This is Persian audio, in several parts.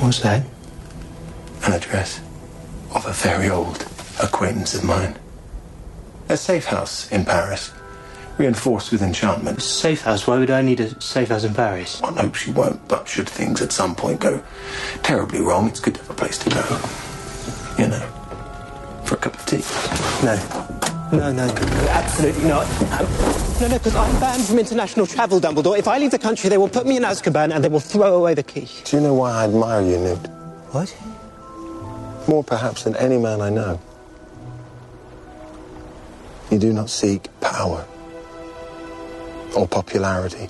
What's that? An address of a very old acquaintance of mine. A safe house in Paris, reinforced with enchantment. Safe house? Why would I need a safe house in Paris? One hopes you won't, but should things at some point go terribly wrong, it's good to have a place to go. You know, for a cup of tea. No. No, no, no, absolutely not. Um, no, no, because I'm banned from international travel, Dumbledore. If I leave the country, they will put me in Azkaban and they will throw away the key. Do you know why I admire you, Newt? What? More perhaps than any man I know. You do not seek power or popularity.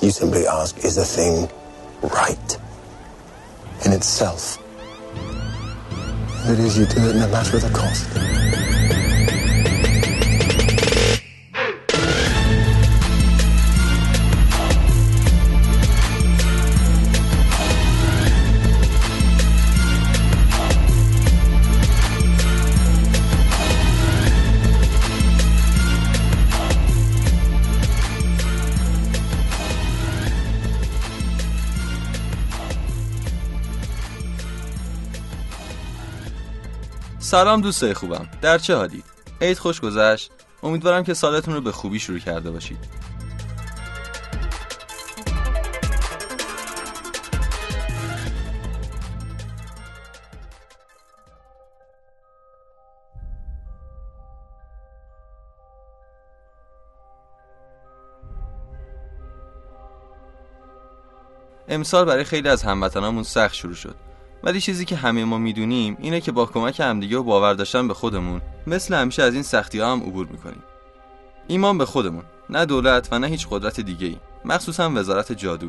You simply ask, is the thing right in itself? If it is, you do it no matter the cost. سلام دوستای خوبم. در چه حالید عید خوش گذشت. امیدوارم که سالتون رو به خوبی شروع کرده باشید. امسال برای خیلی از هموطنامون سخت شروع شد. ولی چیزی که همه ما می‌دونیم اینه که با کمک همدیگه و باور داشتن به خودمون مثل همیشه از این سختی ها هم عبور می‌کنیم. ایمان به خودمون نه دولت و نه هیچ قدرت دیگه ای مخصوصا وزارت جادو.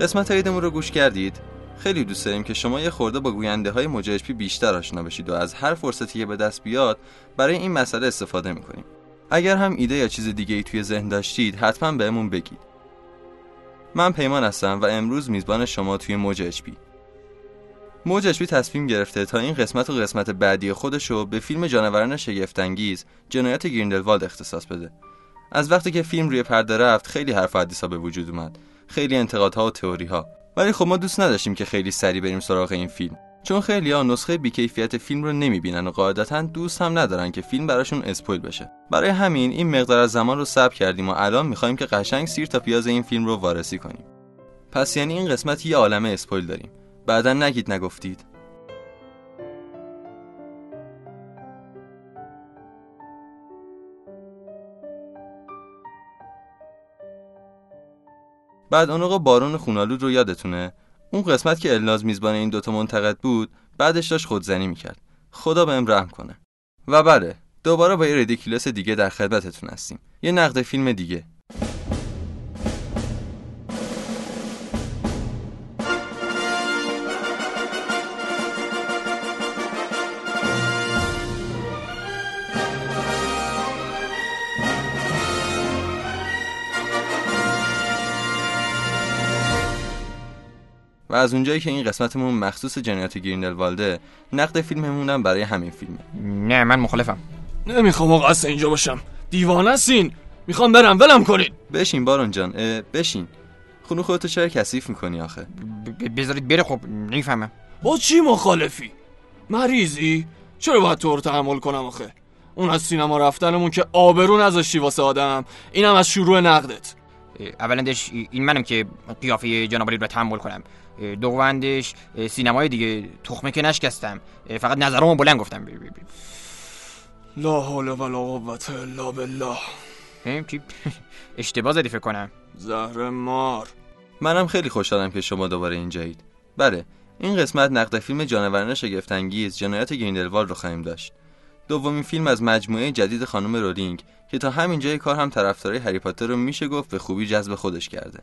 قسمت عیدمون رو گوش کردید؟ خیلی دوست داریم که شما یه خورده با گوینده های موج بیشتر آشنا بشید و از هر فرصتی که به دست بیاد برای این مسئله استفاده می‌کنیم. اگر هم ایده یا چیز دیگه ای توی ذهن داشتید حتما بهمون بگید. من پیمان هستم و امروز میزبان شما توی موج اچپی موج اچپی تصمیم گرفته تا این قسمت و قسمت بعدی خودش رو به فیلم جانوران شگفتانگیز جنایت گریندلوالد اختصاص بده. از وقتی که فیلم روی پرده رفت خیلی حرف حدیثا به وجود اومد. خیلی انتقادها و تئوری ها ولی خب ما دوست نداشتیم که خیلی سری بریم سراغ این فیلم. چون خیلی ها نسخه بیکیفیت فیلم رو نمی‌بینن و قاعدتا دوست هم ندارن که فیلم براشون اسپویل بشه. برای همین این مقدار از زمان رو صبر کردیم و الان می‌خوایم که قشنگ سیر تا پیاز این فیلم رو وارسی کنیم. پس یعنی این قسمت یه عالمه اسپویل داریم. بعدا نگید نگفتید. بعد اون بارون خونالود رو یادتونه؟ اون قسمت که الناز میزبان این دوتا منتقد بود بعدش داشت خودزنی می‌کرد. خدا بهم رحم کنه. و بله دوباره با یه ریدیکیلس دیگه در خدمتتون هستیم. یه نقد فیلم دیگه. و از اونجایی که این قسمتمون مخصوص جنایات گریندلوالده نقد فیلممونم برای همین فیلمه. نه من مخالفم. نمی‌خوام آقا اصلا اینجا باشم. دیوانه سین می‌خوام برم ولم کنین. بشین بارون جان بشین. خونو خودتو چرا کثیف می‌کنی آخه؟ بذارید بره خب نمی‌فهمم. با چی مخالفی؟ مریضی؟ چرا باید تو رو تحمل کنم آخه؟ اون از سینما رفتنمون که آبرو نذاشتی واسه آدم اینم از شروع نقدت. اولندش این منم که قیافه جنابالی رو تحمل کنم. دوندش سینمای دیگه. تخمه که نشکستم. فقط نظرمو بلند گفتم. لا حول ولا قوت الا بالله. چی؟ اشتباه زدی فکر کنم. زهر مار. منم خیلی خوشحالم که شما دوباره اینجایید. بله این قسمت نقد فیلم جانوران شگفتانگیز جنایت گریندلوالد رو خواهیم داشت. دومین فیلم از مجموعه جدید خانم رولینگ که تا همین جای کار هم طرفدارای هری پاتر رو میشه گفت به خوبی جذب خودش کرده.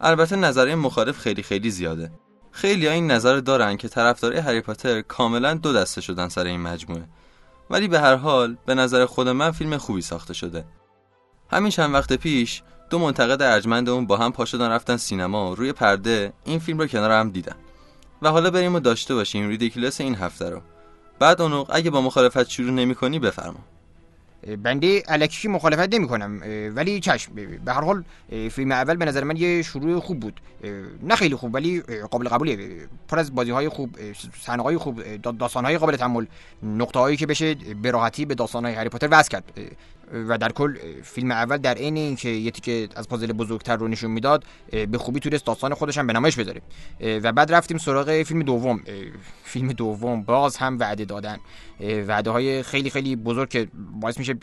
البته نظریه مخالف خیلی خیلی زیاده. خیلی ها این نظر دارن که طرفدارای هری پاتر کاملا دو دسته شدن سر این مجموعه. ولی به هر حال به نظر خود من فیلم خوبی ساخته شده. همین چند وقت پیش دو منتقد ارجمند اون با هم پا شدن رفتن سینما روی پرده این فیلم رو کنار هم دیدن. و حالا بریم و داشته باشیم ریدیکلس این هفته رو. بعد اونو اگه با مخالفت شروع نمی کنی بنده الکی مخالفت نمی کنم ولی چشم به هر حال فیلم اول به نظر من یه شروع خوب بود. نه خیلی خوب ولی قابل قبولیه. پر از بازی های خوب صحنه های خوب داستان های قابل تحمل نقطه هایی که بشه به راحتی به داستان های هری پاتر وصل کرد. و در کل فیلم اول در عین اینکه یه تیکه از پازل بزرگتر رو نشون می‌داد به خوبی تونست داستان خودش هم به نمایش بذاره و بعد رفتیم سراغ فیلم دوم فیلم دوم باز هم وعده دادن. وعده های خیلی خیلی بزرگ که باعث میشه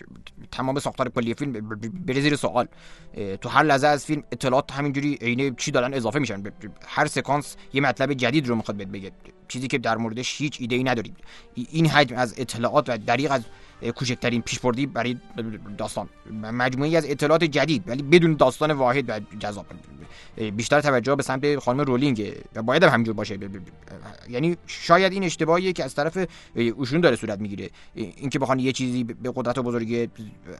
تمام ساختار کلی فیلم بره زیر سوال. تو هر لحظه از فیلم اطلاعات همینجوری عینه چی دارن اضافه میشن. هر سکانس یه مطلب جدید رو می‌خواد بگه. چیزی که در موردش هیچ ایده ای ندارید این حجم از اطلاعات و دریغ از کوچکترین پیشبردی برای داستان. مجموعی از اطلاعات جدید ولی بدون داستان واحد و جذاب. بیشتر توجه به سمت خانم رولینگ و باید هم همینجور باشه. یعنی شاید این اشتباهیه که از طرف اوشون داره صورت می‌گیره. اینکه بخوان یه چیزی به قدرت و بزرگی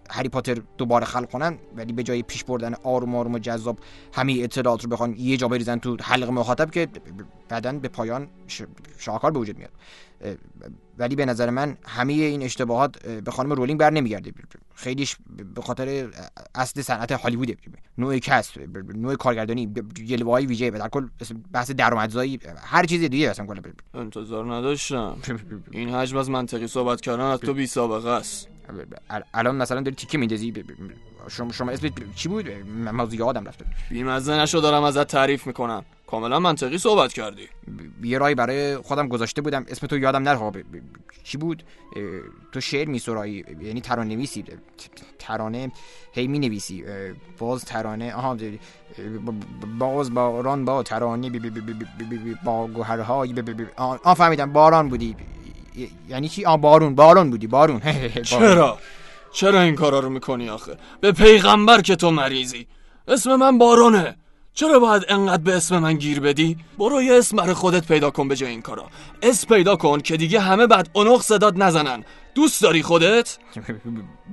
هری پاتر دوباره خلق کنن ولی به جای پیش بردن آروم آروم و جذاب همه اطلاعات رو بخوان یه جا بریزن تو حلق مخاطب که بعدا به پایان شاکار به وجود میاد. ولی به نظر من همه این اشتباهات به خانم رولینگ بر نمیگرده. خیلیش به خاطر اصل صنعت هالیوود. نوع کست نوع کارگردانی جلوه های ویژه در کل بحث درآمدزایی هر چیز دیگه اصلا کلا. انتظار نداشتم. این حجم از منطقی صحبت کردن از تو بی سابقه است. الان مثلا داری تیکه میندازی. شما شما اسمت چی بود؟ موضوع یادم رفته. بیمزه نشو دارم ازت تعریف می‌کنم. کاملا منطقی صحبت کردی. یه رای برای خودم گذاشته بودم. اسم تو یادم نره چی بود؟ تو شعر میسرایی یعنی ترانه نویسی. ترانه هی می نویسی. باز ترانه آها باز باران با ترانه. با گوهرهای. آه فهمیدم باران بودی. یعنی چی؟ آ بارون. بارون بودی. بارون. چرا؟ چرا این کارا رو می‌کنی آخه؟ به پیغمبر که تو مریضی. اسم من بارونه. چرا باید انقدر به اسم من گیر بدی؟ برو یه اسم برای خودت پیدا کن به جای این کارا. اسم پیدا کن که دیگه همه بعد اونق صداد نزنن. دوست داری خودت؟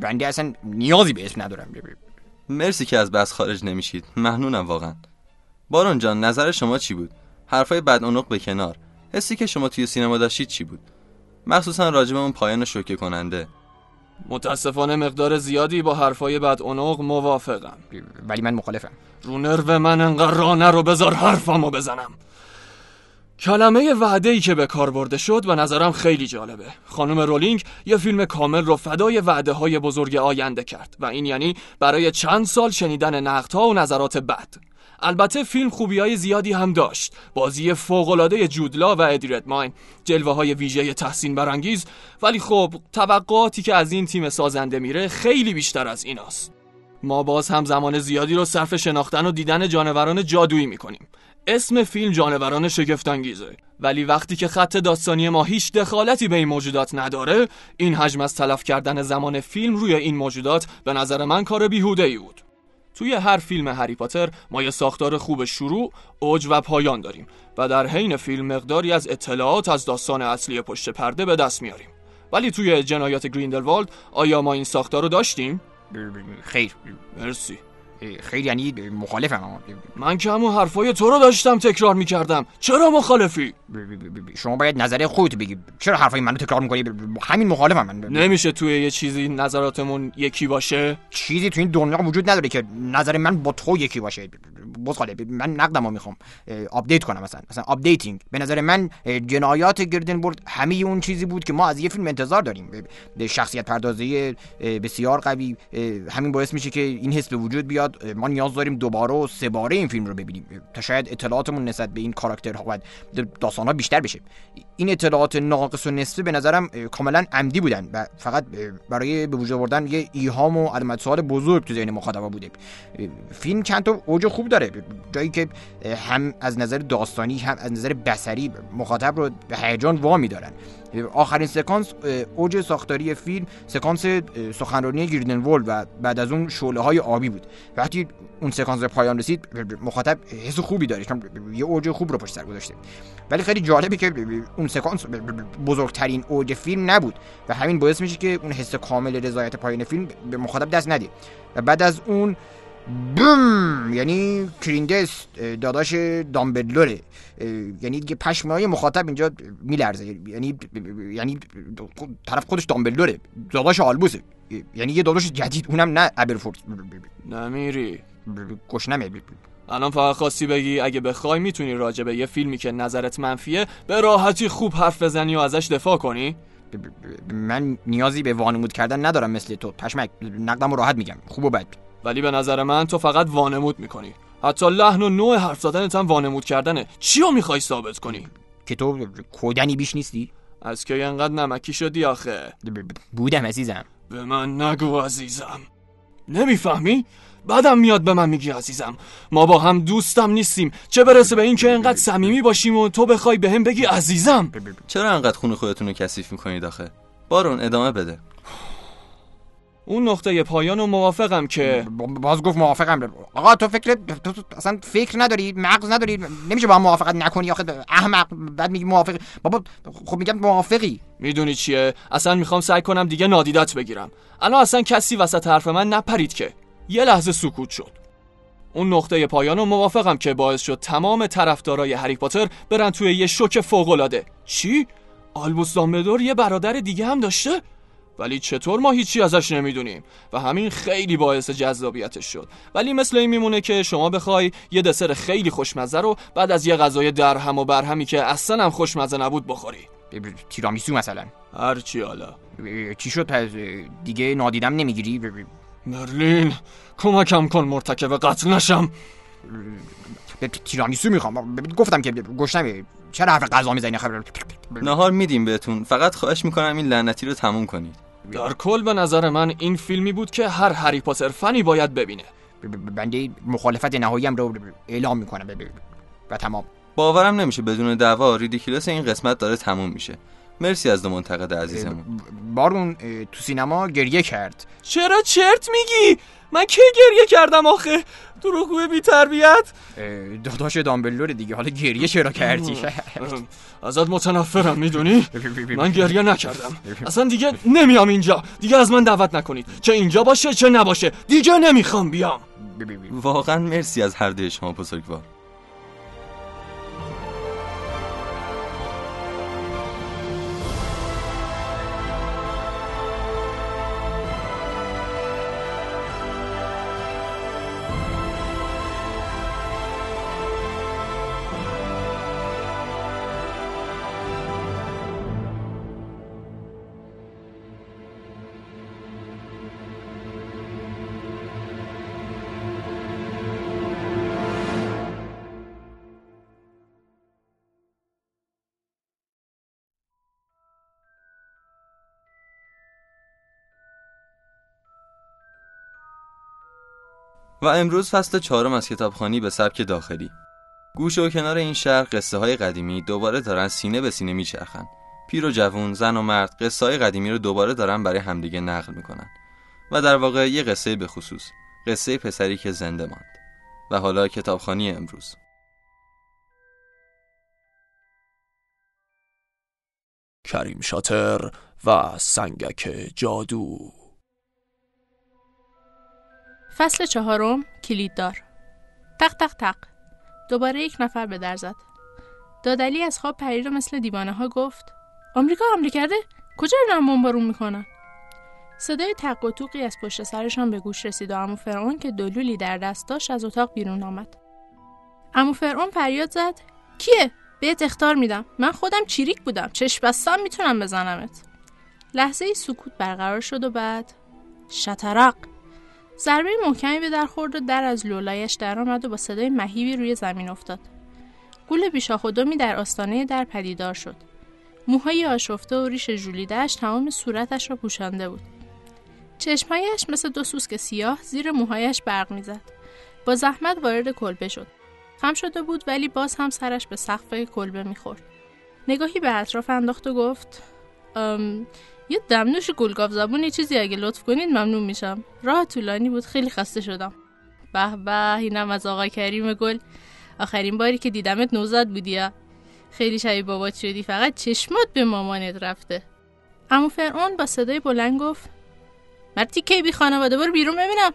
بنده اصلا نیازی به اسم ندارم. مرسی که از بس خارج نمیشید. ممنونم واقعا. بارون جان نظر شما چی بود؟ حرفای بد اونق به کنار. حسی که شما توی سینما داشتید چی بود؟ مخصوصا راجب اون پایان شوکه کننده متاسفانه مقدار زیادی با حرفای بد موافقم. ولی من مخالفم. رو نرو من انقدر رانه رو بذار حرفمو بزنم. کلمه وعده ای که به کار برده شد و نظرم خیلی جالبه. خانم رولینگ یه فیلم کامل رو فدای وعده های بزرگ آینده کرد و این یعنی برای چند سال شنیدن نقدها و نظرات بد. البته فیلم خوبی های زیادی هم داشت. بازی فوقالعاده جودلا و ادی ردماین. جلوه های ویژه تحسین برانگیز. ولی خب توقعاتی که از این تیم سازنده میره خیلی بیشتر از ایناست. ما باز هم زمان زیادی رو صرف شناختن و دیدن جانوران جادویی می‌کنیم. اسم فیلم جانوران شگفتانگیزه ولی وقتی که خط داستانی ما هیچ دخالتی به این موجودات نداره این حجم از تلف کردن زمان فیلم روی این موجودات به نظر من کار بیهوده ای بود توی هر فیلم هری پاتر ما یه ساختار خوب شروع، اوج و پایان داریم و در حین فیلم مقداری از اطلاعات از داستان اصلی پشت پرده به دست میاریم. ولی توی جنایات گریندلوالد آیا ما این ساختار رو داشتیم؟ خیر مرسی خیلی یعنی مخالفم. من که همون حرفای تو رو داشتم تکرار می‌کردم. چرا مخالفی؟ شما باید نظر خودت بگی. چرا حرفای منو تکرار می‌کنی؟ همین مخالفم من. نمیشه توی یه چیزی نظراتمون یکی باشه؟ چیزی توی این دنیا وجود نداره که نظر من با تو یکی باشه. بزخاله من نقدمو می‌خوام update کنم مثلا. مثلا updating. به نظر من جنایات گردنبورد همه اون چیزی بود که ما از یه فیلم انتظار داریم. به شخصیت پردازی بسیار قوی همین باعث میشه که این حس به وجود بیاد. ما نیاز داریم دوباره و سه باره این فیلم رو ببینیم. تا شاید اطلاعاتمون نسبت به این کاراکترها و داستان ها بیشتر بشه. این اطلاعات ناقص و نصفه به نظرم کاملا عمدی بودن و فقط برای به وجود آوردن یه ایهام و علامت سوال بزرگ تو ذهن مخاطبا بوده. فیلم چند تا اوج خوب داره. جایی که هم از نظر داستانی هم از نظر بصری مخاطب رو به هیجان وامی دارن آخرین سکانس اوج ساختاری فیلم سکانس سخنرانی گیردنولد و بعد از اون شعله های آبی بود. وقتی اون سکانس به پایان رسید مخاطب حس خوبی داره یه اوج خوب رو پشت سر گذاشته. ولی خیلی جالبه که اون سکانس بزرگترین اوج فیلم نبود و همین باعث میشه که اون حس کامل رضایت پایان فیلم به مخاطب دست نده. و بعد از اون بوم! یعنی کریندس داداش دامبلوره. یعنی دیگه پشمای مخاطب اینجا میلرزه. یعنی یعنی طرف خودش دامبلوره. داداش آلبوسه. یعنی یه داداش جدید اونم نه ابرفورد. نمیری. گشنمه الان فقط خواستی بگی اگه بخوای می‌تونی راجع به یه فیلمی که نظرت منفیه به راحتی خوب حرف بزنی و ازش دفاع کنی. من نیازی به وانمود کردن ندارم مثل تو. پشمک نقدم رو راحت میگم. خوب و بد. ولی به نظر من تو فقط وانمود می‌کنی. حتی لحن و نوع حرف زدنت هم وانمود کردنه. چی رو می‌خوای ثابت کنی؟ که تو کودنی بیش نیستی؟ از که انقدر نمکی شدی آخه؟ بودم عزیزم. به من نگو عزیزم. نمی‌فهمی؟ بعدم میاد به من میگی عزیزم. ما با هم دوستم نیستیم. چه برسه به اینکه انقدر صمیمی باشیم و تو بخوای به هم بگی عزیزم؟ چرا انقدر خون خودتون رو کثیف می‌کنید آخه؟ بارون ادامه بده. اون نقطه پایان و موافقم که باز گفت موافقم. آقا تو فکر تو, اصلا فکر نداری مغز نداری نمیشه با هم موافقت نکنی؟ آخه احمق بعد میگی موافق بابا خب میگم موافقی. می‌دونی چیه؟ اصلا می‌خوام سعی کنم دیگه نادیدت بگیرم. الان اصلا کسی وسط حرف من نپرید که. یه لحظه سکوت شد. اون نقطه پایان و موافقم که باعث شد تمام طرفدارای هری پاتر برن توی یه شوک فوق‌العاده. چی؟ آلبوس دامبلدور یه برادر دیگه هم داشته؟ ولی چطور ما هیچی ازش نمی‌دونیم؟ و همین خیلی باعث جذابیتش شد. ولی مثل این میمونه که شما بخوای یه دسر خیلی خوشمزه رو بعد از یه غذای درهم و برهمی که اصلا هم خوشمزه نبود بخوری. تیرامیسو مثلا. هرچی حالا. چی شد؟ پس دیگه نادیدم نمی‌گیری؟ مرلین کمکم کن مرتکب قتل نشم. تیرامیسو می‌خوام. گفتم که گشنمه چرا حرف غذا می‌زنی خبر؟ نهار میدیم بهتون. فقط خواهش می‌کنم این لعنتی رو تموم کنید. در کل به نظر من این فیلمی بود که هر هری پاتر فنی باید ببینه. بنده مخالفت نهاییم رو اعلام می‌کنم. و تمام. باورم نمیشه بدون دعوا ریدیکولس این قسمت داره تموم میشه. مرسی از دو منتقد عزیزمون. بارون تو سینما گریه کرد. چرا چرت میگی؟ من کی گریه کردم آخه؟ دروغگوی بی تربیت؟ داداش دامبلور دیگه حالا گریه چرا کردی؟ ازت متنفرم می‌دونی؟ من گریه نکردم. اصلا دیگه نمیام اینجا. دیگه از من دعوت نکنید. چه اینجا باشه چه نباشه. دیگه نمی‌خوام بیام. واقعا مرسی از هر دوی شما بزرگوار. و امروز فصل چهارم از کتابخانی به سبک داخلی. گوش و کنار این شهر قصه های قدیمی دوباره دارن سینه به سینه میچرخن. پیر و جوون زن و مرد قصه های قدیمی رو دوباره دارن برای همدیگه نقل می‌کنن. و در واقع یه قصه به خصوص قصه پسری که زنده ماند. و حالا کتابخانی امروز. کریم شاتر و سنگک جادو فصل چهارم کلیددار. تق تق تق. دوباره یک نفر به در زد. دادلی از خواب پرید و مثل دیوانه ها گفت آمریکا حمله کرده کجا دارن بمبارون می‌کنن؟ صدای تق و توقی از پشت سرشان به گوش رسید و امو فرعون که دلولی در دست داشت از اتاق بیرون آمد. امو فرعون فریاد زد کیه؟ بهت اختار میدم. من خودم چیریک بودم. چشم بستم می‌تونم بزنمت. لحظه ای سکوت برقرار شد و بعد شطرق ضربه محکمی به در خورد و در از لولایش درآمد و با صدای مهیبی روی زمین افتاد. گول بیشاخودمی در آستانه در پدیدار شد. موهای آشفته و ریش ژولیدهاش تمام صورتش را پوشانده بود. چشمهایش مثل دو سوسک سیاه زیر موهایش برق می‌زد. با زحمت وارد کلبه شد. خم شده بود ولی باز هم سرش به سقف کلبه می‌خورد. نگاهی به اطراف انداخت و گفت یه دمنوش گلگاف زبون یه چیزی اگه لطف کنید ممنون میشم. راه طولانی بود خیلی خسته شدم. به به اینم از آقا کریم گل. آخرین باری که دیدمت نوزاد بودی خیلی شبیه بابات شدی فقط چشمات به مامانت رفته. امو فرعون با صدای بلند گفت مرتی کی بی خانواده برو بیرون ببینم.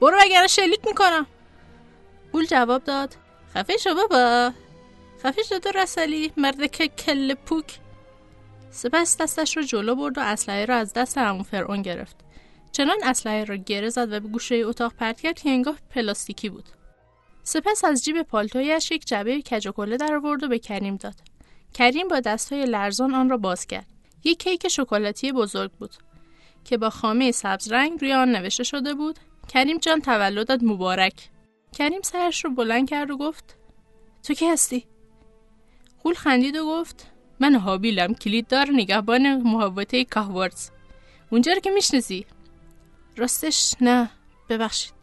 برو وگرنه شلیک می‌کنم. گول جواب داد خفه شو بابا. خفه شو تو رسلی مرد که کل پوک. سپس دستش رو جلو برد و اسلحه را از دست همون فرعون گرفت. چنان اسلحه را گره زد و به گوشه اتاق پرت کرد که انگاه پلاستیکی بود. سپس از جیب پالتویش یک جعبه کج و در آورد و به کریم داد. کریم با دستهای لرزان آن را باز کرد. یک کیک شکلاتی بزرگ بود که با خامه سبز رنگ روی آن نوشته شده بود. کریم جان تولدت مبارک. کریم سرش رو بلند کرد و گفت تو کی هستی؟ غول خندید و گفت من هابیلم کلیددار نگهبان محوطه کاهوارز اونجا رو که میشنسی راستش نه ببخشید.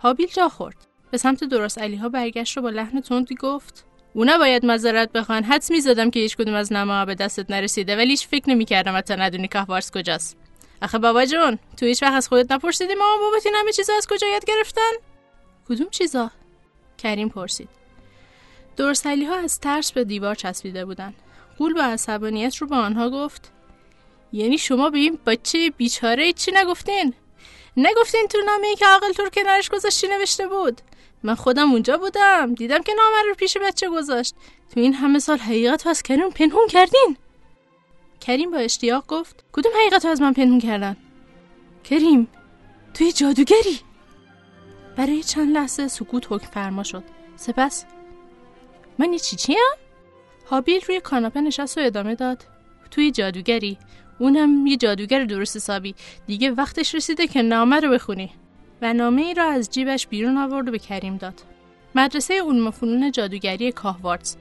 هابیل جا خورد. به سمت درست علی ها برگشت و با لحن تندی گفت اونا باید مذارت بخوان. حدس می‌زدم که هیچ کدوم از نما به دستت نرسیده ولی هیچ فکر نمی‌کردم حتی ندونی کاهوارز کجاست. آخه بابا جون تو هیچ وقت از خودت نپرسیدی مامان بابا این همه چیزا از کجا یاد گرفتن؟ کدوم چیزا؟ کریم پرسید. دورسلی ها از ترس به دیوار چسبیده بودند. قول با عصبانیت رو به آنها گفت. یعنی شما به این بچه بیچاره چی نگفتین؟ نگفتین تو نامه ای که عاقل تور کنارش گذاشتی نوشته بود. من خودم اونجا بودم. دیدم که نامه رو پیش بچه گذاشت. تو این همه سال حقیقت از کریم پنهون کردین؟ کریم با اشتیاق گفت کدوم حقیقت از من پنهون کردن؟ کریم توی جادوگری. برای چند لحظه سکوت حکم فرما شد. سپس من یه چی هم؟ هابیل روی کاناپه نشست و ادامه داد. توی جادوگری. اونم یه جادوگر درست حسابی. دیگه وقتش رسیده که نامه رو بخونی. و نامه ای را از جیبش بیرون آورد و به کریم داد. مدرسه علوم فنون جادوگری کاهوارتز.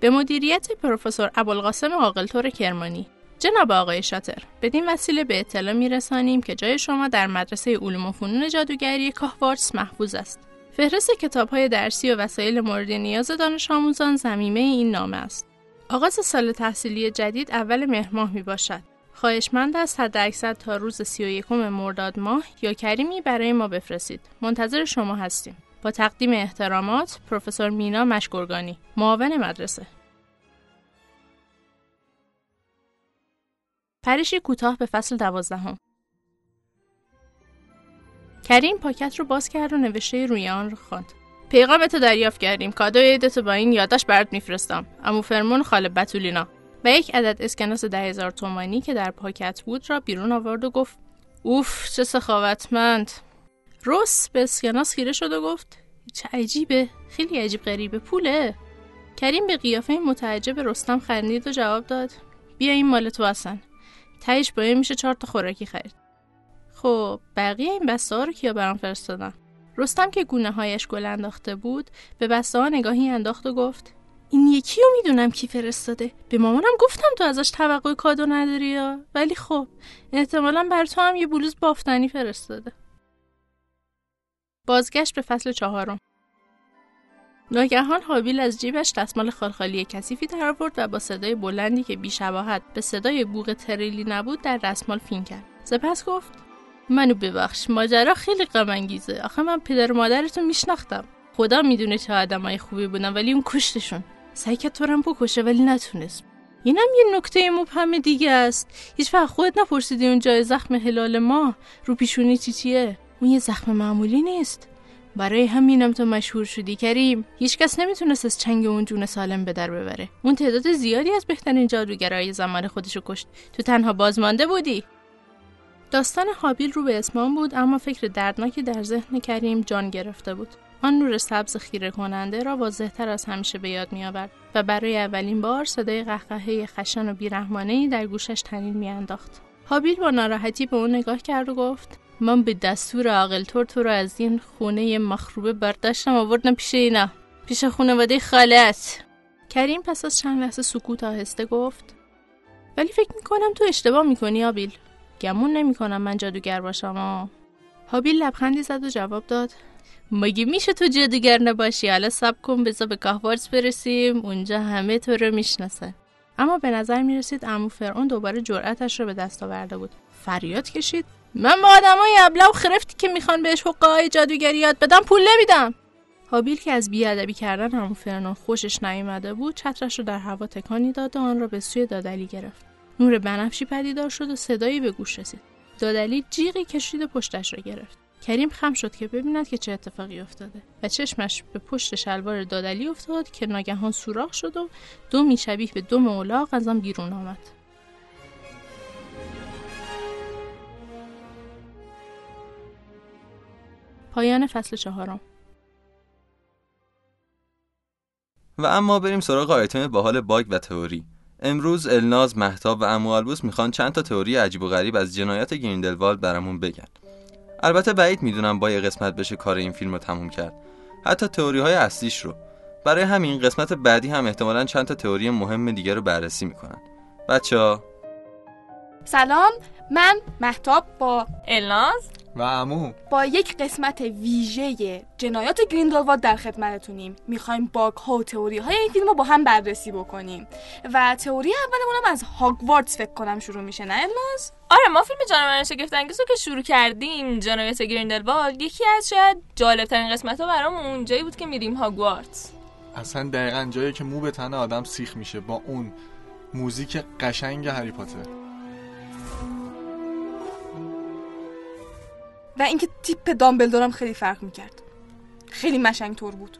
به مدیریت پروفسور ابوالقاسم عاقلتور کرمانی. جناب آقای شاتر بدین وسیله به اطلاع میرسانیم که جای شما در مدرسه علوم و فنون جادوگری کاهوارتس محفوظ است. فهرست کتاب های درسی و وسایل مورد نیاز دانش آموزان زمیمه این نامه است. آغاز سال تحصیلی جدید اول مهر ماه می باشد خواهشمند است حد اکثر تا روز سی و یکم مرداد ماه یا کریمی برای ما بفرستید. منتظر شما هستیم. با تقدیم احترامات پروفسور مینا مشگرگانی معاون مدرسه. پرشی کوتاه به فصل دوازدهم. کریم پاکت رو باز کرد و نوشته روی آن رو خواند. پیغامتو دریافت کردیم. کادو عیدتو با این یادداشت برات میفرستم. امو فرمون خاله بتولینا. و یک عدد اسکناس ده هزار تومانی که در پاکت بود را بیرون آورد و گفت اوف چه سخاوتمند. روس به اسکناس خیره شد و گفت چه عجیبه خیلی عجیب غریبه پوله. کریم به قیافه متعجب رستم خندید و جواب داد بیا این مال تو هستن تهش با میشه چهار تا خوراکی خرید. خب بقیه این بسته ها رو کیا برام فرستادن؟ رستم که گونه هایش گل انداخته بود به بسته ها نگاهی انداخت و گفت این یکی رو می‌دونم کی فرستاده. به مامانم گفتم تو ازش توقع کادو نداری یا؟ ولی خب احتمالا بر تو هم یه بلوز بافتنی فرستاده. بازگشت به فصل چهارم. ناگهان حابیل از جیبش دستمال خالخالی کثیفی در آورد و با صدای بلندی که بیشباهت به صدای بوغ تریلی نبود در دستمال فین کرد. سپس گفت منو ببخش ماجرا خیلی غم انگیزه آخه من پدر و مادرتو میشناختم. خدا می‌دونه چه آدمای خوبی بودن ولی اون کشتشون. سعی کرد تو بکشه ولی نتونست. اینم یه نکته مبهم دیگه است. هیچ وقت خودت نپرسیدی اون جای زخم هلال ما؟ رو پیشونی چی چیه؟ اون یه زخم معمولی نیست. برای همینم تو مشهور شدی کریم. هیچکس نمی‌تونست از چنگ اون جون سالم به در ببره. اون تعداد زیادی از بهترین جادوگرای زمان خودشو کشت. تو تنها بازمانده بودی. داستان حابیل رو به اسمان بود اما فکر دردناکی در ذهن کریم جان گرفته بود. آن نور سبز خیره کننده را واضحتر از همیشه به یاد میآورد و برای اولین بار صدای قهقهه خشن و بیرحمانهای در گوشش تنین میانداخت. حابیل با ناراحتی به اون نگاه کرد و گفت من به دستور عاقل تو رو از این خونه مخروبه برداشتم آوردم پیش اینا. پیش خانواده خالت. کریم پس از چند لحظه سکوت آهسته گفت ولی فکر می‌کنم تو اشتباه می‌کنی آبیل گمون نمی‌کنم من جادوگر باشم آه. هابیل لبخندی زد و جواب داد. مگه میشه تو جادوگر نباشی؟ حالا سب کن بزا به کاهوارز برسیم. اونجا همه تو رو می‌شناسه. اما به نظر می‌رسید امو فرعون دوباره جرأتش رو به دست آورده بود. فریاد کشید. من با آدمای ابله و خرفتی که می‌خوان بهش حقه جادوگری یاد بدم پول نمیدم. هابیل که از بیادبی کردن امو فرعون خوشش نیامده بود چترش رو در هوا تکانی داد و آن را به سوی دادلی گرفت. نور بنفشی پدیدار شد و صدایی به گوش رسید. دادلی جیغی کشید و پشتش را گرفت. کریم خم شد که ببیند که چه اتفاقی افتاده و چشمش به پشت شلوار دادلی افتاد که ناگهان سوراخ شد و دومی شبیه به دم اولاغ از آن بیرون آمد. پایان فصل چهارم. و اما بریم سراغ آیتم باحال باگ و تئوری. امروز الناز محتاب و امو البوس می‌خوان چند تا تئوری عجیب و غریب از جنایت گریندلوالد برامون بگن. البته بعید می‌دونم با یه قسمت بشه کار این فیلم رو تموم کرد. حتی تئوری های اصلیش رو. برای همین قسمت بعدی هم احتمالا چند تا تئوری مهم دیگه رو بررسی می‌کنن. بچه ها سلام من محتاب با الناز. و عمو. با یک قسمت ویژه جنایات گریندلوالد در خدمتتونیم. می‌خوایم باگ ها و تئوری های این فیلم رو با هم بررسی بکنیم. و تئوری اولمونم از هاگوارتس فکر کنم شروع میشه نه الناز آره ما فیلم جانوران شگفت انگیز رو که شروع کردیم جنایت گریندلوالد یکی از شاید جالبترین قسمت ها برامون جایی بود که میریم هاگوارتس اصلا دقیقا جایی که مو به تن آدم سیخ میشه با اون موزیک قشنگ هری پاتر. و اینکه تیپ دامبلدورم خیلی فرق می‌کرد. خیلی مشنگ طور بود.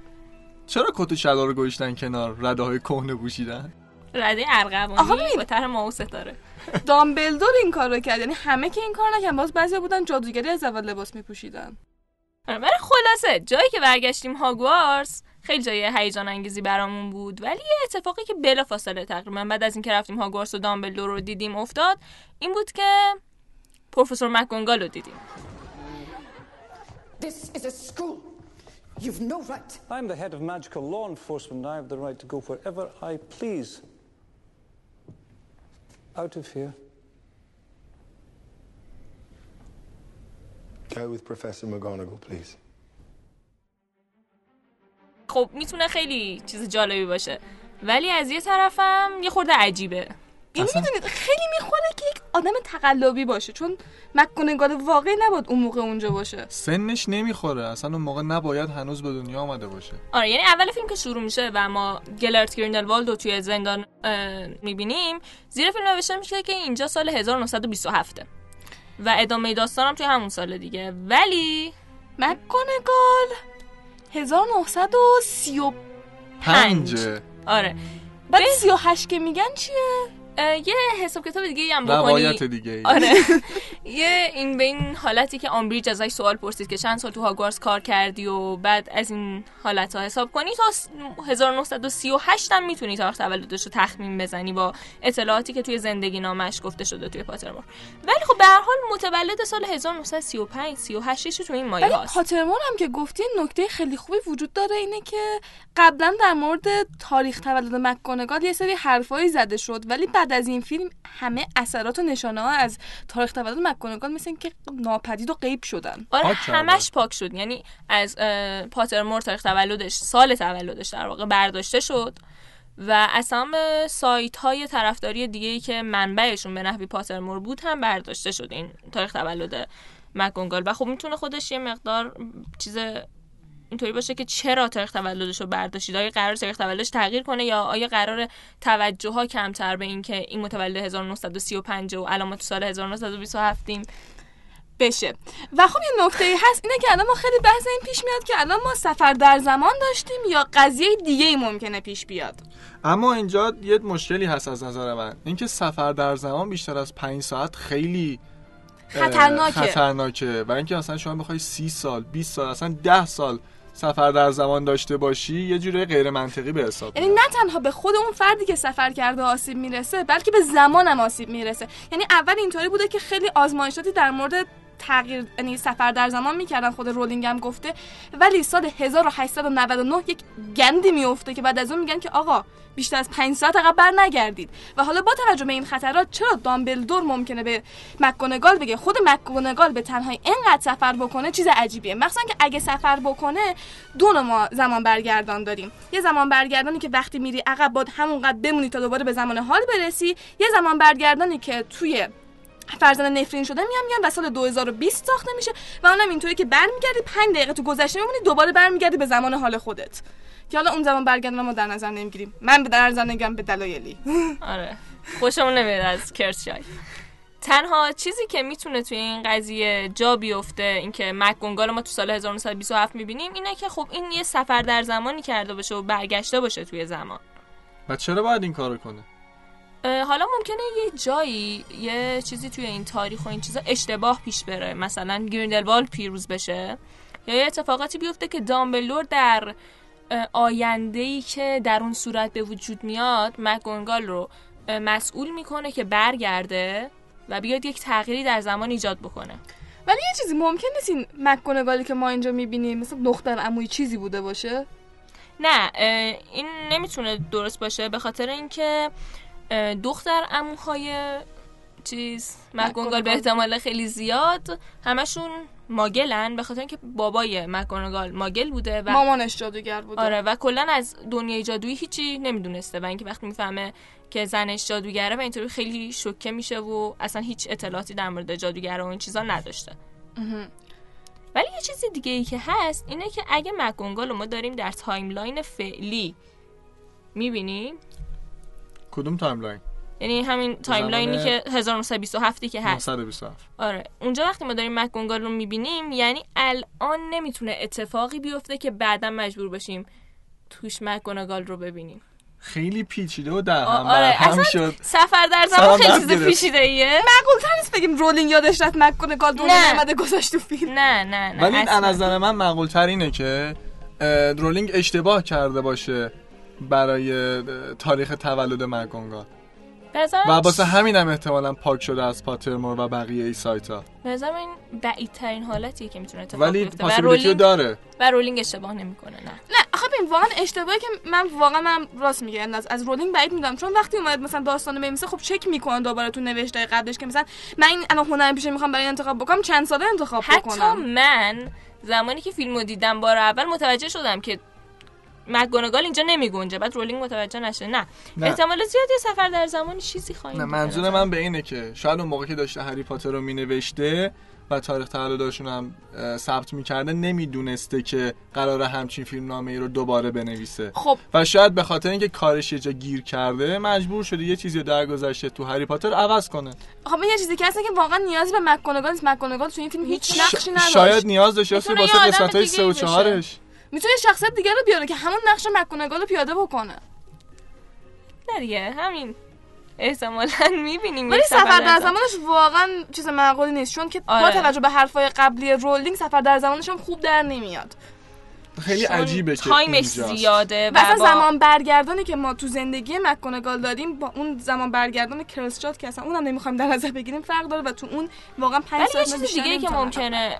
چرا کت و شلوار رو گذاشتن کنار؟ رده های کهنه پوشیدن. رده آها، ارغوانی. با طرح ماو ستاره. دامبلدور این کار رو کرد. یعنی همه که این کار نکردن باز بعضی بودن جادوگری از اول لباس میپوشیدن. آره، ولی خلاصه جایی که برگشتیم هاگوارتس خیلی جای هیجان انگیزی برامون بود. ولی یه اتفاقی که بلا فاصله تقریبا بعد از اینکه رفتیم هاگوارتس و دامبلدور رو دیدیم افتاد این بود که پروفسور مکگونگال رو دیدیم. This is a school. You've no right. I'm the head of magical law enforcement. I have the right to go wherever I please. Out of here. Go with Professor McGonagall, please. خب میتونه خیلی چیز جالبی باشه ولی از یه طرفم یه خورده عجیبه این می‌دونید خیلی می‌خوره که یک آدم تقلبی باشه چون مکگونگال واقعی نباد اون موقع اونجا باشه. سنش نمی‌خوره اصلا اون موقع نباید هنوز به دنیا آمده باشه. آره یعنی اول فیلم که شروع میشه و ما گلرت گریندلوالد رو توی زندان می‌بینیم زیر فیلم نوشته میشه که اینجا سال 1927 و ادامه داستانم توی همون سال دیگه. ولی مکگونگال 1935 پنج. پنجه. آره. بعد 38 که میگن چیه؟ یه حساب کتاب دیگه هم بکنی. روایت دیگه ای. آره. یه این به این حالتی که آمبریج ازش سوال پرسید که چند سال تو هاگوارتس کار کردی و بعد از این حالت ها حساب کنی تا س- 1938 هم می‌تونی تاریخ تولدش رو تخمین بزنی با اطلاعاتی که توی زندگی نامش گفته شده توی پاترمور. ولی خب به هر حال متولد سال 1935 38 تو این مایه ولی هاست. پاترمون هم که گفتی نکته خیلی خوبی وجود داره اینه که قبلا در مورد تاریخ تولد مکگونگال یه سری حرفایی زده شد ولی بعد از این فیلم همه اثرات و نشانه ها از تاریخ تولد مکگونگال مثل اینکه ناپدید و غیب شدن. آره. همش پاک شد. یعنی از اه، پاترمور تاریخ تولدش سال تولدش در واقع برداشته شد و از تمام سایت های طرفداری دیگه ای که منبعشون به نحوی پاترمور بود هم برداشته شد این تاریخ تولد مکگونگال و خب می‌تونه خودش یه مقدار چیز اینطوری باشه که چرا تاریخ تولدش رو برداشتید؟ آیا قرار تاریخ تولدش تغییر کنه یا آیا قرار توجه ها کمتر به این که این متولد 1935 و تو سال 1927 ایم بشه؟ و خب یه نکته هست اینه که الان ما خیلی بحث این پیش میاد که الان ما سفر در زمان داشتیم یا قضیه دیگه ای ممکنه پیش بیاد؟ اما اینجا یه مشکلی هست از نظر من. اینکه سفر در زمان بیشتر از پنج ساعت خیلی خطرناکه. خطرناکه. برای اینکه اصلا شما بخوای 30 سال 20 سال اصلا 10 سال سفر در زمان داشته باشی یه جوری غیر منطقی به حساب یعنی. نه تنها به خود اون فردی که سفر کرده آسیب می‌رسه بلکه به زمانم آسیب می‌رسه یعنی اول اینطوری بوده که خیلی آزمایشاتی در مورد تغییر یعنی سفر در زمان می‌کردن خود رولینگ هم گفته. ولی سال 1899 یک گندی میفته که بعد از اون میگن که آقا بیشتر از پنج ساعت عقب بر نگردید و حالا با توجه به این خطرات چرا دامبلدور ممکنه به مکگونگال بگه؟ خود مکگونگال به تنهایی اینقدر سفر بکنه چیز عجیبیه. مخصوصا که اگه سفر بکنه دو ما زمان برگردان داریم. یه زمان برگردانی که وقتی میری عقب باد همونقدر بمونی تا دوباره به زمان حال برسی. یه زمان برگردانی که توی فرزند نفرین شده میام میان و سال 2020 ساخته میشه و اونم اینطوری که برمیگردی 5 دقیقه تو گذشته میمونی دوباره برمیگردی به زمان حال خودت. که حالا اون زمان برگردن ما در نظر نمی‌گیریم. من به در نظر نمی‌گیرم به دلایلی. آره. خوشمون نمیاد از کرسشای تنها چیزی که می‌تونه توی این قضیه جا بیفته اینکه مکگونگال ما تو سال 1927 می‌بینیم اینه که خب این یه سفر در زمانی کرده باشه و برگشته باشه توی زمان. و چرا باید این کارو کنه؟ حالا ممکنه یه جایی یه چیزی توی این تاریخ و این چیزا اشتباه پیش بره. مثلا گریندلوالد پیروز بشه. یا یه اتفاقاتی بیفته که دامبلور در آینده ای که در اون صورت به وجود میاد مکگونگال رو مسئول می‌کنه که برگرده و بیاد یک تغییری در زمان ایجاد بکنه. ولی یه چیزی ممکن نیست این مکگونگالی که ما اینجا می‌بینیم مثل دختر عموی چیزی بوده باشه؟ نه این نمی‌تونه درست باشه به خاطر اینکه دختر اموهای چیز مکگونگال به احتمال خیلی زیاد. همشون ماگلن به خاطر اینکه بابای مکگونگال ماگل بوده و مامانش جادوگر بوده. آره و کلا از دنیای جادویی هیچی نمی‌دونسته و اینکه وقتی می‌فهمه که زنش جادوگره و اینطوری خیلی شوکه میشه و اصلا هیچ اطلاعاتی در مورد جادوگرا و این چیزا نداشته. ولی یه چیز دیگه ای که هست اینه که اگه مکگونگال رو ما داریم در timeline فعلی می‌بینیم کدوم timeline یعنی همین timeline ی که 1927 که هست. 927 آره. اونجا وقتی ما داریم مکگونگال رو می‌بینیم یعنی الان نمی‌تونه اتفاقی بیفته که بعدا مجبور باشیم توش مکگونگال رو ببینیم. خیلی پیچیده و در هم آره. اصلا شد. سفر در زمان خیلی چیز. پیچیده ایه معقول تر نیست بگیم رولینگ یادش رفت مکگونگال دنیا نه. نیامده گذاشت تو فیلم؟ نه نه نه. ولی. از نظر من معقول تر اینه که رولینگ اشتباه کرده باشه. برای تاریخ تولد نظر و واسه همین هم احتمالا پاک شده از پاترمور و بقیه ای سایت ها این بعیدترین حالتیه که می‌تونه اتفاق ولی بیفته. و رولینگ داره. و رولینگ اشتباه نمی‌کنه نه. نه آخه ببین واقعا اشتباهی که من واقعا من راست میگم. از از رولینگ بعید می‌دونم. چون وقتی اومد مثلا داستانو بنویسه خب چک می‌کنن دوباره تو نوشته قبلش که مثلا من این الان هنر پیشه می‌خوام برای این انتخاب بکنم چند ساله انتخاب حتی بکنم. من زمانی که فیلمو دیدم بار اول متوجه شدم که مگونگال اینجا نمیگنجه بعد رولینگ متوجه نشه. نه, نه. احتمال زیادی سفر در زمان چیزی خواهیم نه منظور من به اینه که شاید اون موقع که داشته هری پاتر رو مینوشته و تاریخ تولدشون هم ثبت می‌کرده نمی‌دونسته که قرار همچین فیلم نامه ای رو دوباره بنویسه. خب. و شاید به خاطر اینکه کارش یه جا گیر کرده مجبور شده یه چیزی در گذشته تو هری پاتر عوض کنه. خب یه چیزی که هست که واقعا نیازی به مکگونگال نیست. مکگونگال تو این فیلم هیچ نقشی نداشت. شاید نیاز داشته باشه واسه قسمت‌های 3 و 4ش می‌تونه شخصیت دیگه رو بیاره که همون نقش مکگونگال رو پیاده بکنه. نه دیگه همین. احتمالا می‌بینیم ولی سفر در زمانش واقعا چیز معقولی نیست چون که با آره. توجه به حرفای قبلی رولینگ سفر در زمانش هم خوب در نمیاد. خیلی عجیبه که time ش. زیاده و با... زمان برگردانی که ما تو زندگی مکگونگال داریم با اون زمان برگردان Cursed Child که اصلا اونم نمی‌خوایم در نظر بگیریم فرق داره و تو اون واقعا 5 ولی سال یه چیز دیگه که ممکنه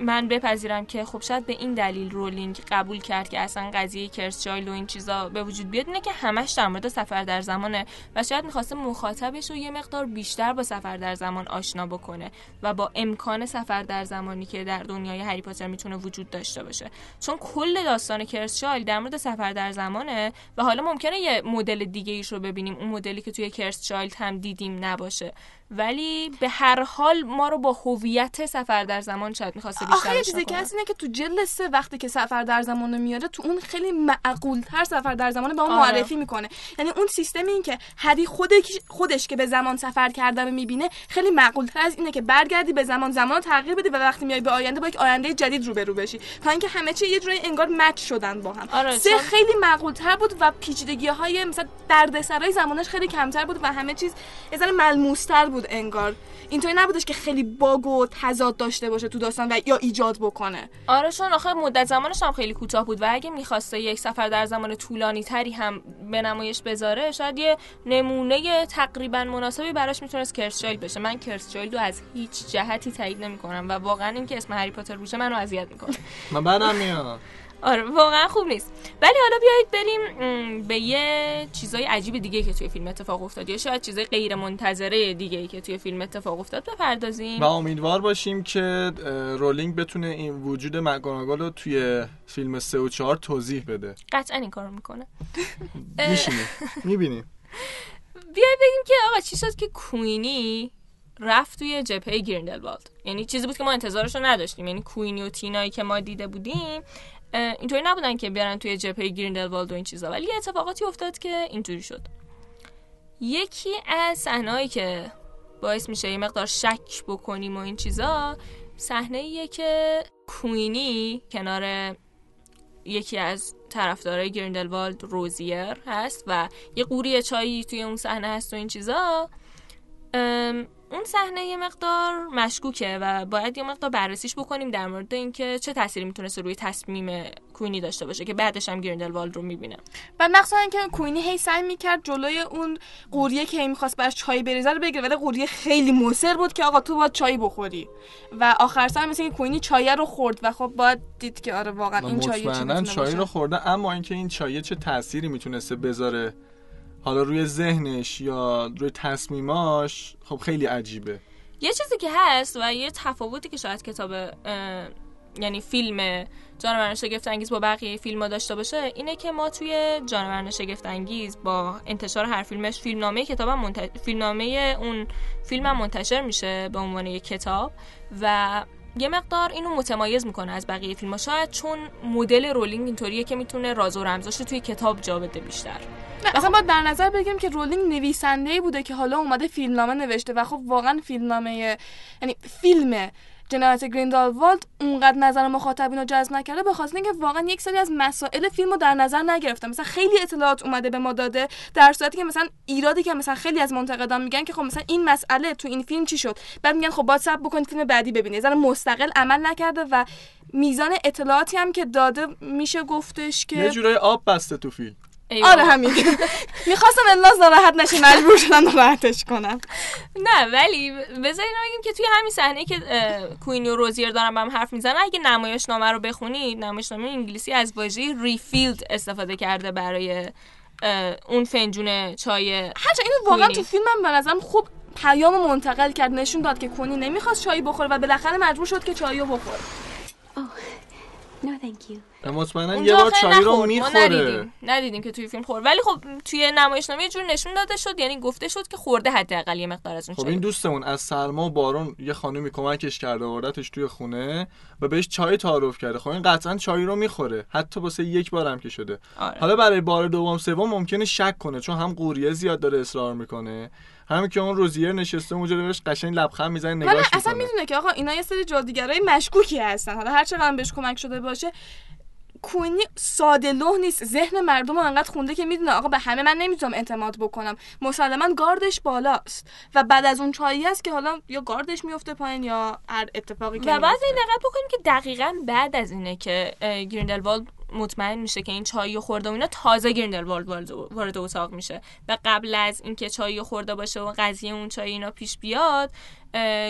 من بپذیرم که خب شاید به این دلیل رولینگ قبول کرد که اصلا قضیه Cursed Child و این چیزا به وجود بیاد. اینه که همش در مورد سفر در زمانه و شاید می‌خواسته مخاطبش رو یه مقدار بیشتر با سفر در زمان آشنا بکنه و با امکان سفر در زمانی که در دنیای هری پاتر می‌تونه وجود داشته باشه. چون کل داستان کرس چایلد در مورد سفر در زمانه و حالا ممکنه یه مدل دیگه ایش رو ببینیم اون مدلی که توی کرس چایلد هم دیدیم نباشه. ولی به هر حال ما رو با هویت سفر در زمان شاید می‌خواسته بیشتر آخه یه چیزی که. هست اینه که تو جلد سه وقتی که سفر در زمان رو میاره تو اون خیلی معقول تر سفر در زمان به اون آره. معرفی می‌کنه یعنی اون سیستمی این که هری خودش خودش که به زمان سفر کرده رو می‌بینه خیلی معقول تر از اینه که برگردی به زمان زمان رو تغییر بدی و وقتی میای به آینده با یک آینده جدید روبرو بشی تا اینکه همه چی یه جوری انگار مچ شدن با هم آره، سه خیلی معقول تر بود و پیچیدگی های مثلا دردسرای زمانش خیلی کمتر بود و همه چیز یه ذره ملموس تر بود انگار. اینطوری نبودش که خیلی باگ و تضاد داشته باشه تو داستان و یا ایجاد بکنه. آره چون آخه مدت زمانش هم خیلی کوتاه بود و اگه می‌خواسته یک سفر در زمان طولانی تری هم به نمایش بذاره شاید یه نمونه تقریبا مناسبی براش می‌تونست کرسچایلد بشه. من کرسچایلد رو از هیچ جهتی تایید نمی‌کنم و واقعا اینکه اسم هری پاتر روشه منو اذیت می‌کنه. من بعدم میاد. آره واقعا خوب نیست. ولی حالا بیایید بریم به یه چیزای عجیب دیگه که توی فیلم اتفاق افتاد. یا شاید چیزای غیر منتظره دیگه که توی فیلم اتفاق افتاد بپردازیم. و امیدوار باشیم که رولینگ بتونه این وجود مکگوناگال رو توی فیلم 3 و 4 توضیح بده. قطعا این کارو می‌کنه. میشینیم می‌بینیم. بیای بگیم که آقا چی شد که کوینی رفت توی جبهه گریندلوالد. یعنی چیزی بود که ما انتظارش رو نداشتیم. یعنی کوینی و تینایی که ما دیده بودیم اینطوری نبودن که بیارن توی جبهه گریندلوالد و این چیزا. ولی یه اتفاقاتی افتاد که اینطوری شد. یکی از صحنه‌هایی که باعث میشه یه مقدار شک بکنیم و این چیزا صحنه که کوینی کنار یکی از طرفدارای گریندلوالد روزیر هست و یه قوری چایی توی اون صحنه هست و این چیزا. اون صحنه یه مقدار مشکوکه و باید یه مقدار بررسیش بکنیم در مورد اینکه چه تأثیری می‌تونسته روی تصمیم کوینی داشته باشه که بعدش هم گریندلوالد رو می‌بینه و مخصوصا اینکه کوینی هی سعی می‌کرد جلوی اون قوریه که هی می‌خواست براش چای بریزه رو بگیره ولی قوریه خیلی مصر بود که آقا تو باید چای بخوری و آخر سر مثل اینکه کوینی چای رو خورد و خب باید دید که آره واقعا این چای چی مطمئنا می‌تونه چای. رو خورده اما اینکه این چای چه تأثیری می‌تونسته بذاره حالا روی ذهنش یا روی تصمیماش خب خیلی عجیبه. یه چیزی که هست و یه تفاوتی که شاید کتاب یعنی فیلم جانوران شگفت انگیز با بقیه فیلم ها داشته باشه اینه که ما توی جانوران شگفت انگیز با انتشار هر فیلمش فیلمنامه کتاب هم منت... فیلمنامه اون فیلم هم منتشر میشه به عنوان یک کتاب و یه مقدار اینو متمایز می‌کنه از بقیه فیلم ها شاید چون مدل رولینگ اینطوریه که می‌تونه راز و رمزاش توی کتاب جا بده بیشتر. نه اصلا باید در نظر بگیریم که رولینگ نویسنده ای بوده که حالا اومده فیلمنامه نوشته و خب واقعا فیلمنامه یعنی فیلم جنایت گریندالوالد اونقدر نظر مخاطبین رو جذب نکرده به خاطر اینکه واقعا یک سری از مسائل فیلم رو در نظر نگرفته. مثلا خیلی اطلاعات اومده به ما داده در صورتی که مثلا ایرادی که مثلا خیلی از منتقدان میگن که خب مثلا این مسئله تو این فیلم چی شد؟ بعد میگن خب باید صبر بکنید فیلم بعدی ببینید. زن مستقل عمل نکرده و میزان اطلاعاتی هم که داده میشه گفتش که یه جورای آب بسته تو فیلم. ایوه. آره همین می‌خواستم الناز ناراحت نشه مجبور شدم ناراحتش کنم نه ولی بذارین بگیم که توی همین صحنه که کوینی و روزیر دارن با هم حرف می‌زنن اگه نمایش نامه رو بخونید نمایش نامه انگلیسی از واژه ریفیلد استفاده کرده برای اون فنجون چای هرچند اینو واقعا کوینی. تو فیلمم به نظرم خوب پیام منتقل کرد نشون داد که کونی نمی‌خواست چای بخوره و بالاخره مجبور شد که چای رو بخوره No, thank you. مطمئنا یه بار چای رو. ما می‌خوره. ندیدیم. ندیدیم که توی فیلم خورد. ولی خب توی نمایشنامه یه جور نشون داده شد یعنی گفته شد که خورده حداقل یه مقدار از اون خب این دوستمون از سرما و بارون یه خانومی کمکش کرده آوردتش توی خونه و بهش چای تعارف کرده. خب این قطعا چای رو می‌خوره. حتی واسه یک بارم که شده. آره. حالا برای بار دوم سوم ممکنه شک کنه چون هم قوریه زیاد داره اصرار می‌کنه. همین که اون روزیر نشسته اونجا بهش قشنگ لبخند می‌زنه نگاش اصلا می‌دونه که آقا اینا یه سری جادوگرای مشکوکی هستن. حالا هر چقدر بهش کمک شده باشه کوینی ساده لوح نیست. ذهن مردم رو انقدر خونده که می‌دونه آقا به همه من نمی‌تونم اعتماد بکنم. مسلما گاردش بالاست. و بعد از اون چایی است که حالا یا گاردش میفته پایین یا هر اتفاقی که و بعد. این دقت بکنیم که دقیقا بعد از اینه که گریندلوالد مطمئن میشه که این چای خورده و اینا تازه گریندلوالد وارد- وارد اتاق میشه. و قبل از اینکه چای خورده باشه و قضیه اون چای اینا پیش بیاد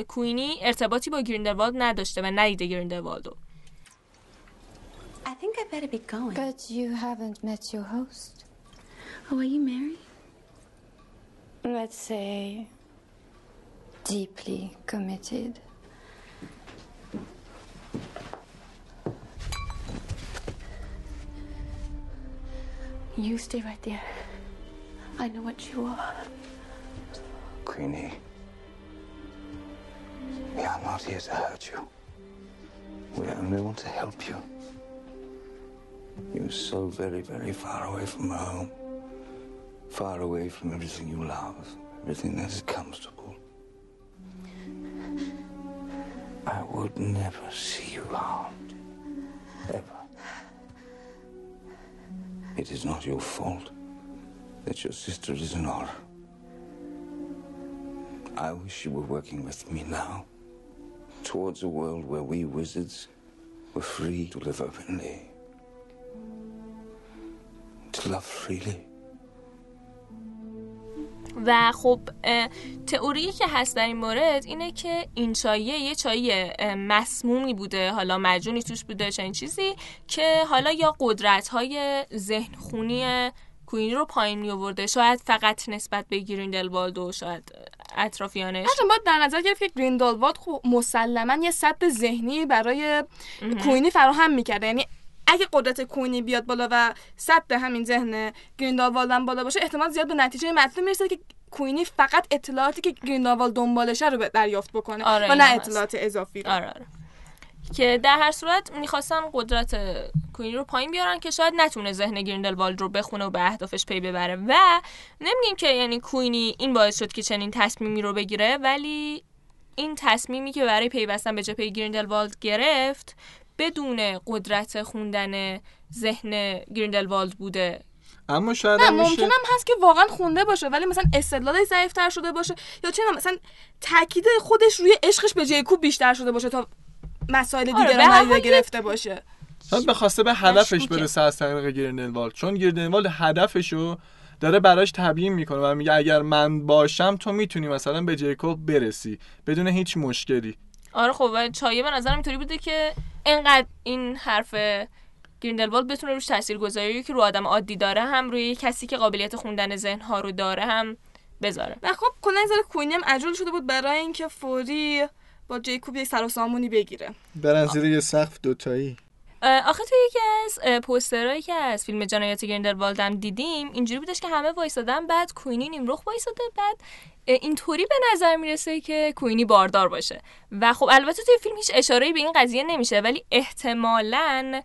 کوینی ارتباطی با گریندلوالد نداشته و ندیده گریندلوالد I think I better be going. But you haven't met your host. Oh, are you married? Let's say deeply committed. You stay right there. I know what you are. Queenie, we are not here to hurt you. We only want to help you. You're so very, very far away from home. Far away from everything you love, everything that is comfortable. I would never see you harmed. Ever. It is not your fault that your sister is in horror. I wish you were working with me now towards a world where we wizards were free to live openly. و خب تئوری که هست در این مورد اینه که این چاییه یه چایی اه، مسمومی بوده حالا مجونی توش بوده چنین چیزی که حالا یا قدرت های ذهن خونی کوینی رو پایین می آورده شاید فقط نسبت به گریندلوالد و شاید اطرافیانش. هرچند باید در نظر گرفت که گریندالوالد خب مسلما یه سد ذهنی برای کوینی فراهم می‌کرده. یعنی اگه قدرت کوینی بیاد بالا و سد همین ذهن گریندالوالد هم بالا باشه احتمال زیاد به نتیجه مطلوب می‌رسه که کوینی فقط اطلاعاتی که گریندالوالد دنبالشه رو به- دریافت بکنه آره، و نه هست. اطلاعات اضافی رو. آره آره. که در هر صورت می‌خواستن قدرت کوینی رو پایین بیارن که شاید نتونه ذهن گریندلوالد رو بخونه و به اهدافش پی ببره. و نمیگیم که یعنی کوینی این باعث شد که چنین تصمیمی رو بگیره ولی این تصمیمی که برای پیوستن به جبهه گریندلوالد گرفت بدون قدرت خوندن ذهن گریندلوالد بوده. اما شاید نه ممکنم هست که واقعا خونده باشه ولی مثلا استدلالش ضعیفتر شده باشه یا چه مثلا تاکید خودش روی عشقش به جیکوب بیشتر شده باشه تا مسائل آره، دیگه به رو گرفته باشه. شاید بخواسته به هدفش. برسه از طریق گریندلوالد. چون گریندلوالد هدفشو داره براش تبیین می‌کنه و میگه اگر من باشم تو می‌تونی مثلا به جیکوب برسی بدون هیچ مشکلی. آره خب و چایه به نظرم اینطوری بوده که انقدر این حرف گریندلوالد بتونه روش تاثیرگذاری که رو آدم عادی داره هم روی کسی که قابلیت خوندن ذهن ها رو داره هم بذاره. و خب کلا ذره کوینی هم عجول شده بود برای اینکه فوری با جیکوب یک سر و سامونی بگیره. برن زیر یه سقف دوتایی. آخه تو یکی از پوسترهایی که از فیلم جنایات گریندلوالد هم دیدیم اینجوری بودش که همه وایسادن بعد کوینی نیمرخ وایساده بعد اینطوری به نظر می‌رسه که کوینی باردار باشه. و خب البته توی فیلم هیچ اشاره‌ای به این قضیه نمیشه ولی احتمالاً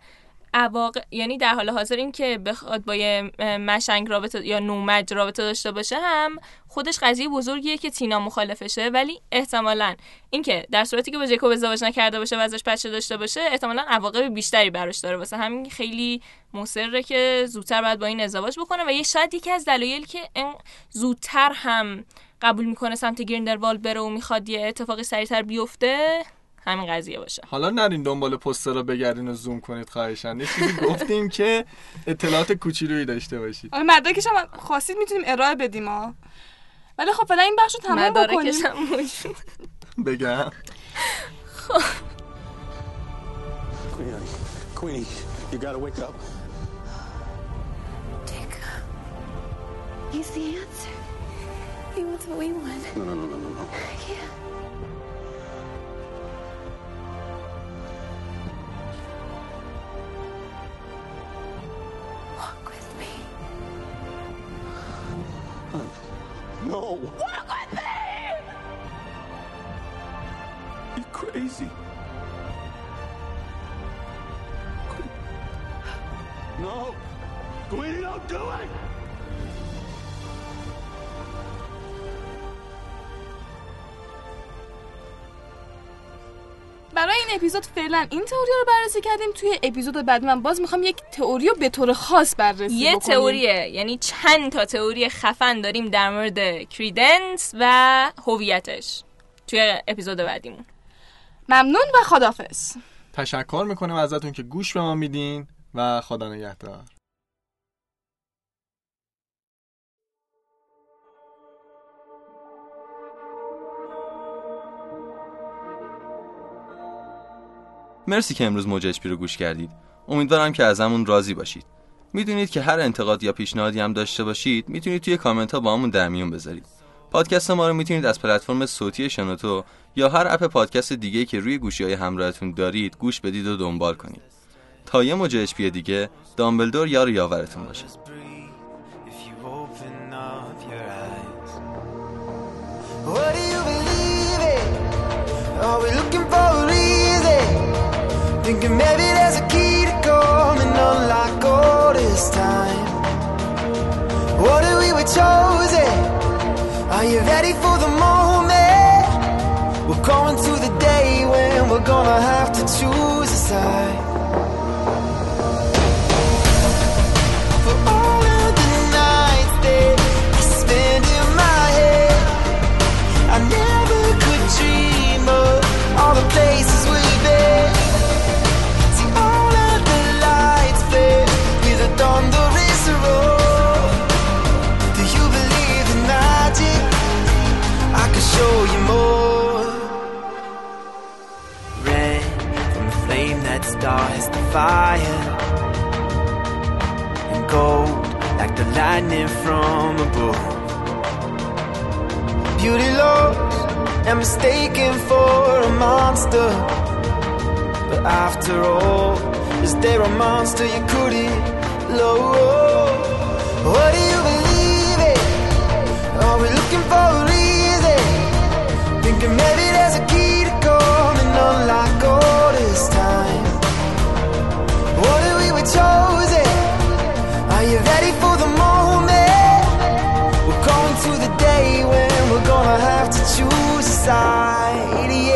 عواقب یعنی در حال حاضر این که بخواد با یه مشنگ رابطه یا نومج رابطه داشته باشه هم خودش قضیه بزرگیه که تینا مخالفشه. ولی احتمالا اینکه در صورتی که با جیکوب ازدواج نکرده باشه و ازش بچه داشته باشه احتمالا عواقب بیشتری براش داره. واسه همین خیلی مصره که زودتر باید با این ازدواج بکنه و یه شاید یکی از دلایلی که این زودتر هم قبول می‌کنه سمت گریندلوالد بره و می‌خواد یه اتفاقی سریعتر بیفته همین قضیه باشه حالا نرین دنبال پوستر رو بگردین و زوم کنید خواهشن یه چیزی گفتیم که اطلاعات کوچولویی داشته باشید آره مدارکش هم خواستید می‌تونیم ارائه بدیم ها ولی خب فعلا این بخش رو تمام بکنیم بگم Queenie, Queenie, you gotta wake up. He's the answer. He wants what we want. No, no, no, no, no, no. Yeah. No! Walk with me! You're crazy. No! Queenie, don't do it! این اپیزود فعلا این تئوری رو بررسی کردیم. توی اپیزود بعد من باز می‌خوام یک تئوری رو به طور خاص بررسی یه بکنیم. تئوریه. یعنی چند تا تئوری خفن داریم در مورد کریدنس و هویتش توی اپیزود بعدیمون. ممنون و خدافظ تشکر می‌کنم ازتون که گوش به ما میدین و خدا نگهدار. مرسی که امروز موج رو گوش کردید امیدوارم که ازمون راضی باشید می‌دونید که هر انتقاد یا پیشنهادی هم داشته باشید می‌تونید توی کامنت ها با همون در میون بذارید پادکست ما رو می‌تونید از پلتفرم صوتی شنوتو یا هر اپ پادکست دیگه که روی گوشی های همراهتون دارید گوش بدید و دنبال کنید تا یه موج اچ دیگه دامبلدور یار یاورتون باشه? Are we looking for? Thinking maybe there's a key to coming unlike all this time. What if we were chosen? Are you ready for the moment? We're going to the day when we're gonna have to choose a side. lightning from above. Beauty lost and mistaken for a monster. But after all, is there a monster you couldn't love? What do you believe in? Are we looking for a reason? Thinking maybe there's a key to coming and unlock all this time. What if we were chosen? Are you ready for the day when we're gonna have to choose a side.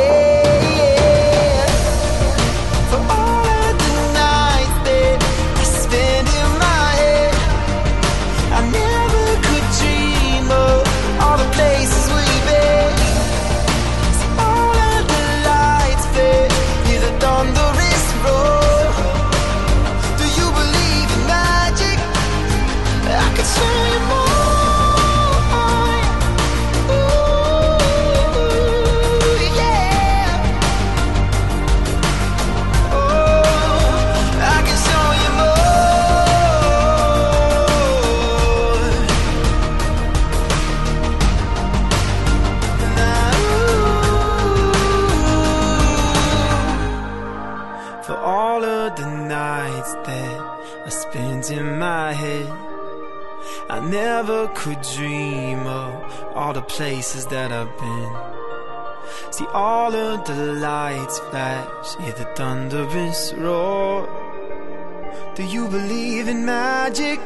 Hear the thunder, thunderous roar. Do you believe in magic?